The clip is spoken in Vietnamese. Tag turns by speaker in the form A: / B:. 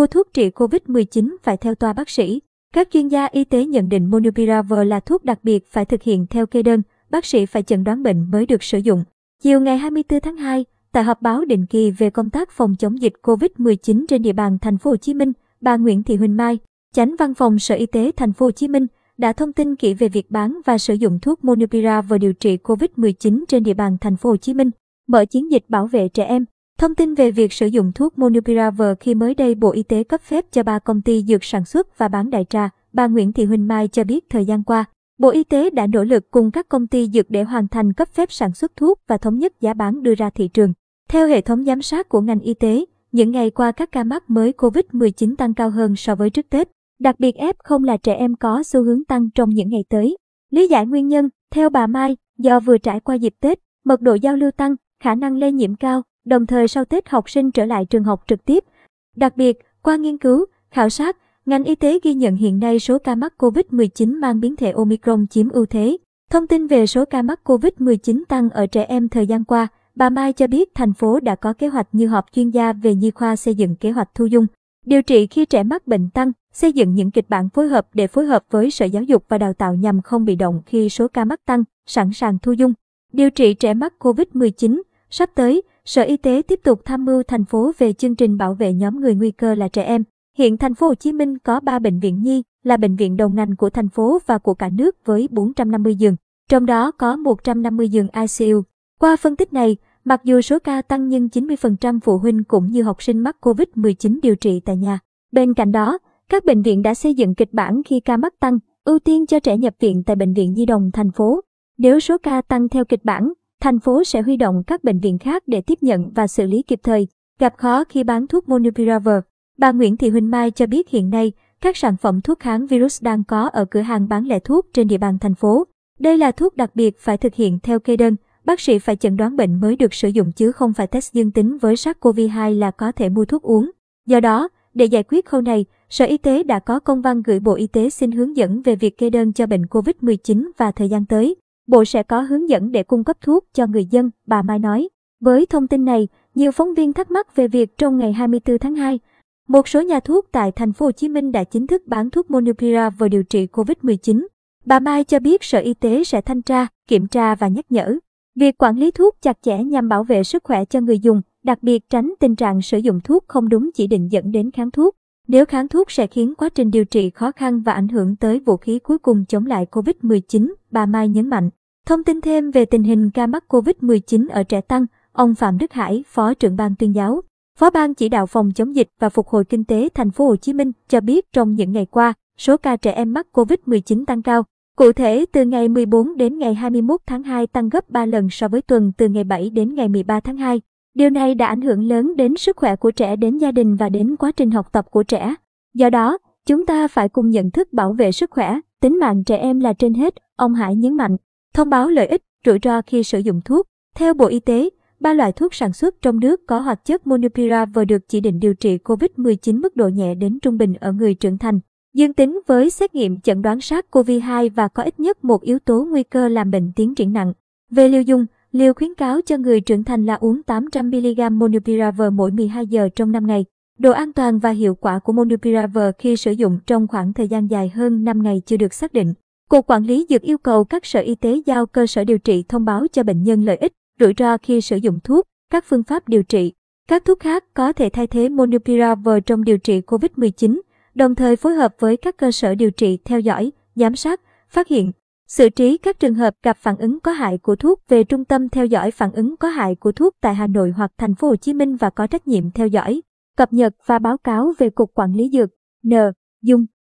A: mua thuốc trị COVID-19 phải theo toa bác sĩ. Các chuyên gia y tế nhận định Monupiravir là thuốc đặc biệt phải thực hiện theo kê đơn, bác sĩ phải chẩn đoán bệnh mới được sử dụng. Chiều ngày 24 tháng 2, tại họp báo định kỳ về công tác phòng chống dịch COVID-19 trên địa bàn thành phố Hồ Chí Minh, bà Nguyễn Thị Huỳnh Mai, Chánh Văn phòng Sở Y tế thành phố Hồ Chí Minh đã thông tin kỹ về việc bán và sử dụng thuốc Monupiravir điều trị COVID-19 trên địa bàn thành phố Hồ Chí Minh, mở chiến dịch bảo vệ trẻ em. Thông tin về việc sử dụng thuốc Monupiravir khi mới đây Bộ Y tế cấp phép cho ba công ty dược sản xuất và bán đại trà, bà Nguyễn Thị Huỳnh Mai cho biết thời gian qua, Bộ Y tế đã nỗ lực cùng các công ty dược để hoàn thành cấp phép sản xuất thuốc và thống nhất giá bán đưa ra thị trường. Theo hệ thống giám sát của ngành y tế, những ngày qua các ca mắc mới COVID-19 tăng cao hơn so với trước Tết. Đặc biệt F không là trẻ em có xu hướng tăng trong những ngày tới. Lý giải nguyên nhân, theo bà Mai, do vừa trải qua dịp Tết, mật độ giao lưu tăng, khả năng lây nhiễm cao, đồng thời sau Tết học sinh trở lại trường học trực tiếp. Đặc biệt, qua nghiên cứu, khảo sát, ngành y tế ghi nhận hiện nay số ca mắc COVID-19 mang biến thể Omicron chiếm ưu thế. Thông tin về số ca mắc COVID-19 tăng ở trẻ em thời gian qua, bà Mai cho biết thành phố đã có kế hoạch như họp chuyên gia về nhi khoa xây dựng kế hoạch thu dung, điều trị khi trẻ mắc bệnh tăng, xây dựng những kịch bản phối hợp để phối hợp với Sở Giáo dục và Đào tạo nhằm không bị động khi số ca mắc tăng, sẵn sàng thu dung. Điều trị trẻ mắc COVID-19, sắp tới, Sở Y tế tiếp tục tham mưu thành phố về chương trình bảo vệ nhóm người nguy cơ là trẻ em. Hiện thành phố Hồ Chí Minh có 3 bệnh viện nhi, là bệnh viện đầu ngành của thành phố và của cả nước với 450 giường, trong đó có 150 giường ICU. Qua phân tích này, mặc dù số ca tăng nhưng 90% phụ huynh cũng như học sinh mắc COVID-19 điều trị tại nhà. Bên cạnh đó, các bệnh viện đã xây dựng kịch bản khi ca mắc tăng, ưu tiên cho trẻ nhập viện tại bệnh viện Di đồng thành phố. Nếu số ca tăng theo kịch bản, thành phố sẽ huy động các bệnh viện khác để tiếp nhận và xử lý kịp thời. Gặp khó khi bán thuốc Monupiravir, bà Nguyễn Thị Huỳnh Mai cho biết hiện nay các sản phẩm thuốc kháng virus đang có ở cửa hàng bán lẻ thuốc trên địa bàn thành phố. Đây là thuốc đặc biệt phải thực hiện theo kê đơn, bác sĩ phải chẩn đoán bệnh mới được sử dụng chứ không phải test dương tính với SARS-CoV-2 là có thể mua thuốc uống. Do đó, để giải quyết khâu này, Sở Y tế đã có công văn gửi Bộ Y tế xin hướng dẫn về việc kê đơn cho bệnh COVID-19 và thời gian tới. Bộ sẽ có hướng dẫn để cung cấp thuốc cho người dân, bà Mai nói. Với thông tin này, nhiều phóng viên thắc mắc về việc trong ngày 24 tháng 2, một số nhà thuốc tại thành phố Hồ Chí Minh đã chính thức bán thuốc Monupiravir điều trị COVID-19. Bà Mai cho biết Sở Y tế sẽ thanh tra, kiểm tra và nhắc nhở. Việc quản lý thuốc chặt chẽ nhằm bảo vệ sức khỏe cho người dùng, đặc biệt tránh tình trạng sử dụng thuốc không đúng chỉ định dẫn đến kháng thuốc. Nếu kháng thuốc sẽ khiến quá trình điều trị khó khăn và ảnh hưởng tới vũ khí cuối cùng chống lại COVID-19, bà Mai nhấn mạnh. Thông tin thêm về tình hình ca mắc COVID-19 ở trẻ tăng, ông Phạm Đức Hải, Phó trưởng ban tuyên giáo, Phó ban chỉ đạo phòng chống dịch và phục hồi kinh tế thành phố Hồ Chí Minh cho biết trong những ngày qua, số ca trẻ em mắc COVID-19 tăng cao. Cụ thể, từ ngày 14 đến ngày 21 tháng 2 tăng gấp 3 lần so với tuần từ ngày 7 đến ngày 13 tháng 2. Điều này đã ảnh hưởng lớn đến sức khỏe của trẻ, đến gia đình và đến quá trình học tập của trẻ. Do đó, chúng ta phải cùng nhận thức bảo vệ sức khỏe, tính mạng trẻ em là trên hết, ông Hải nhấn mạnh. Thông báo lợi ích, rủi ro khi sử dụng thuốc. Theo Bộ Y tế, ba loại thuốc sản xuất trong nước có hoạt chất Monupiravir được chỉ định điều trị COVID-19 mức độ nhẹ đến trung bình ở người trưởng thành, dương tính với xét nghiệm chẩn đoán SARS-CoV-2 và có ít nhất một yếu tố nguy cơ làm bệnh tiến triển nặng. Về liều dùng, liều khuyến cáo cho người trưởng thành là uống 800mg Monupiravir mỗi 12 giờ trong 5 ngày. Độ an toàn và hiệu quả của Monupiravir khi sử dụng trong khoảng thời gian dài hơn 5 ngày chưa được xác định. Cục Quản lý Dược yêu cầu các sở y tế giao cơ sở điều trị thông báo cho bệnh nhân lợi ích, rủi ro khi sử dụng thuốc, các phương pháp điều trị. Các thuốc khác có thể thay thế Monopiravir trong điều trị COVID-19, đồng thời phối hợp với các cơ sở điều trị theo dõi, giám sát, phát hiện, xử trí các trường hợp gặp phản ứng có hại của thuốc về trung tâm theo dõi phản ứng có hại của thuốc tại Hà Nội hoặc thành phố Hồ Chí Minh và có trách nhiệm theo dõi, cập nhật và báo cáo về Cục Quản lý Dược, N. Dung.